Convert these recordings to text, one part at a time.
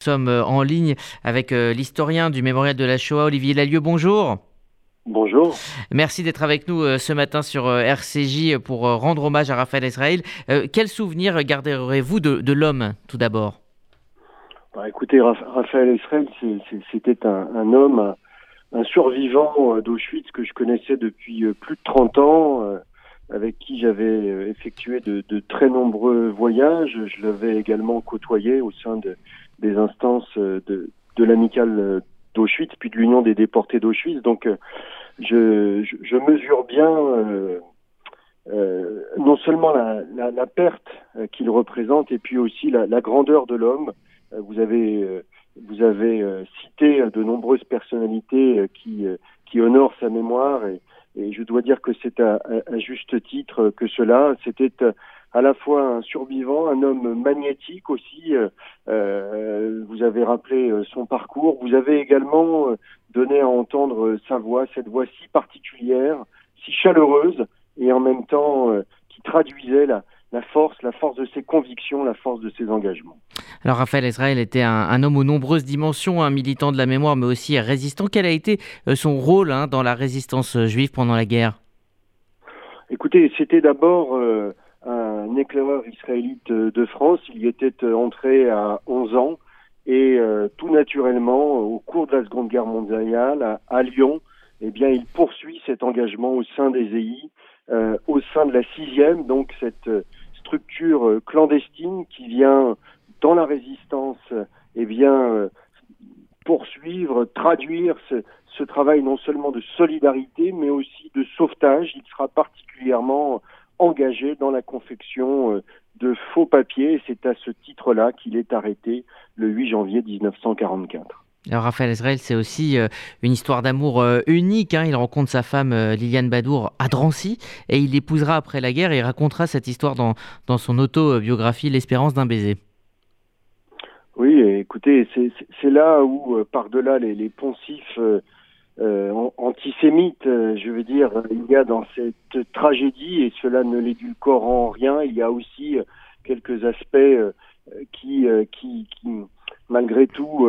Nous sommes euh, en ligne avec euh, l'historien du mémorial de la Shoah, Olivier Lalieu. Bonjour. Bonjour. Merci d'être avec nous euh, ce matin sur RCJ pour rendre hommage à Raphaël Israël. quel souvenir garderez-vous de, l'homme tout d'abord? Bah, Écoutez, Raphaël Israël, c'était un, homme, un survivant d'Auschwitz que je connaissais depuis plus de 30 ans avec qui j'avais effectué de, de, très nombreux voyages. Je l'avais également côtoyé au sein de, des instances euh, de, de l'amicale euh, d'Auschwitz, puis de l'Union des déportés d'Auschwitz. Donc, euh, je, je, mesure bien non seulement la, la, perte qu'il représente, et puis aussi la, grandeur de l'homme. vous avez, vous avez cité de nombreuses personnalités qui, qui honorent sa mémoire, et, et je dois dire que c'est à, à, juste titre que cela. C'était à la fois un survivant, un homme magnétique aussi. Euh, euh, vous avez rappelé euh, son parcours. Vous avez également donné à entendre sa voix, cette voix si particulière, si chaleureuse, et en même temps qui traduisait la, la force, la force de ses convictions, la force de ses engagements. Alors Raphaël Israël était un, homme aux nombreuses dimensions, un militant de la mémoire, mais aussi un résistant. Quel a été son rôle hein, dans la résistance juive pendant la guerre? Écoutez, c'était d'abord un éclaireur israélite de France. Il y était euh, entré à 11 ans et euh, tout naturellement, au cours de la Seconde Guerre mondiale, à, Lyon, eh bien, il poursuit cet engagement au sein des EI, euh, au sein de la sixième, donc cette structure clandestine qui vient dans la résistance, eh bien, poursuivre, traduire ce, ce travail non seulement de solidarité, mais aussi de sauvetage. Il sera particulièrement engagé dans la confection euh, de faux papiers. C'est à ce titre-là qu'il est arrêté le 8 janvier 1944. Alors Raphaël Israël, c'est aussi euh, une histoire d'amour euh, unique. Hein. Il rencontre sa femme Liliane Badour à Drancy et il l'épousera après la guerre et il racontera cette histoire dans, dans son autobiographie L'espérance d'un baiser. Oui, écoutez, c'est là où, par-delà les, les, poncifs antisémite, euh, je veux dire, il y a dans cette tragédie, et cela ne l'édulcore en rien, il y a aussi euh, quelques aspects euh, qui, qui, qui, malgré tout,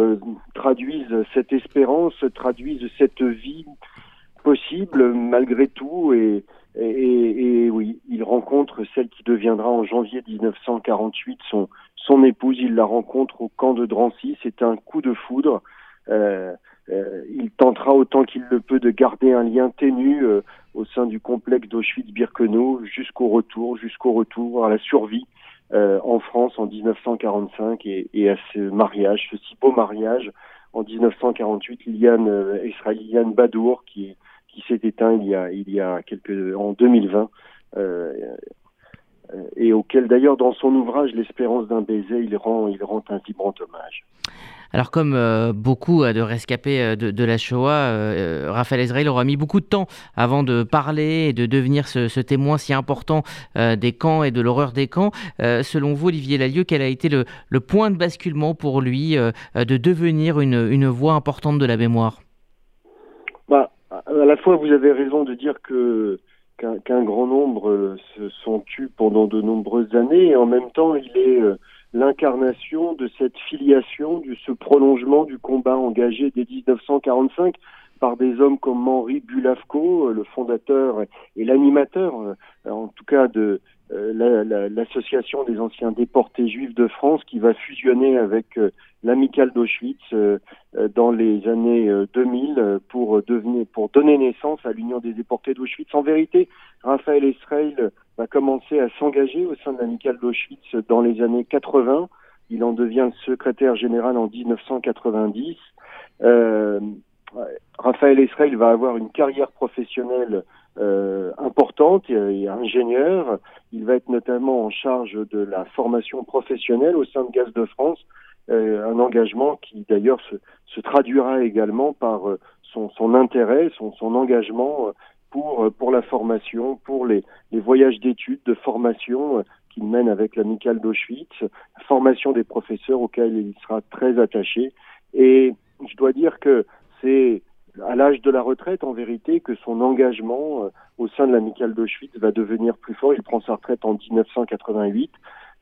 traduisent cette espérance, traduisent cette vie possible malgré tout, et, et, et, oui, il rencontre celle qui deviendra en janvier 1948 son, son épouse, il la rencontre au camp de Drancy, c'est un coup de foudre. Euh, euh, il tentera autant qu'il le peut de garder un lien ténu euh, au sein du complexe d'Auschwitz-Birkenau jusqu'au retour, jusqu'au retour à la survie euh, en France en 1945 et, à ce mariage, ce si beau mariage en 1948, Liliane Israël Badour qui s'est éteint il y a il y quelques en 2020 et auquel d'ailleurs dans son ouvrage L'espérance d'un baiser il rend un vibrant hommage. Alors comme euh, beaucoup de rescapés euh, de, la Shoah, euh, Raphaël Israël aura mis beaucoup de temps avant de parler et de devenir ce, témoin si important des camps et de l'horreur des camps. selon vous, Olivier Lalieu, quel a été le, point de basculement pour lui de devenir une, voix importante de la mémoire? Bah, À la fois, vous avez raison de dire que qu'un grand nombre se sont tus pendant de nombreuses années et en même temps, il est l'incarnation de cette filiation, de ce prolongement du combat engagé dès 1945 par des hommes comme Henri Bulavko, le fondateur et l'animateur, euh, en tout cas de euh, l'association des anciens déportés juifs de France, qui va fusionner avec euh, l'amicale d'Auschwitz dans les années 2000 pour devenir, pour donner naissance à l'Union des déportés d'Auschwitz. En vérité, Raphaël Israël va commencer à s'engager au sein de l'amicale d'Auschwitz dans les années 80. Il en devient le secrétaire général en 1990. Euh, Raphaël Israël va avoir une carrière professionnelle euh, importante et, ingénieur. Il va être notamment en charge de la formation professionnelle au sein de Gaz de France, euh, un engagement qui d'ailleurs se, se, traduira également par euh, son, son, intérêt, son, son engagement euh, pour, euh, pour la formation, pour les, les voyages d'études, de formation qu'il mène avec l'amicale d'Auschwitz, formation des professeurs auxquels il sera très attaché. Et je dois dire que c'est à l'âge de la retraite, en vérité, que son engagement euh, au sein de l'amicale d'Auschwitz va devenir plus fort. Il prend sa retraite en 1988.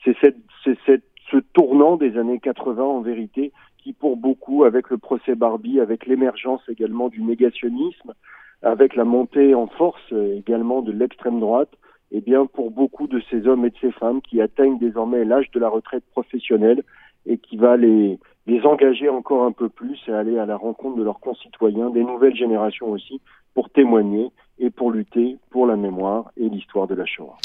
C'est ce tournant des années 80, en vérité, qui pour beaucoup, avec le procès Barbie, avec l'émergence également du négationnisme, avec la montée en force également de l'extrême droite, eh bien pour beaucoup de ces hommes et de ces femmes qui atteignent désormais l'âge de la retraite professionnelle et qui va les, les engager encore un peu plus et aller à la rencontre de leurs concitoyens, des nouvelles générations aussi, pour témoigner et pour lutter pour la mémoire et l'histoire de la Shoah.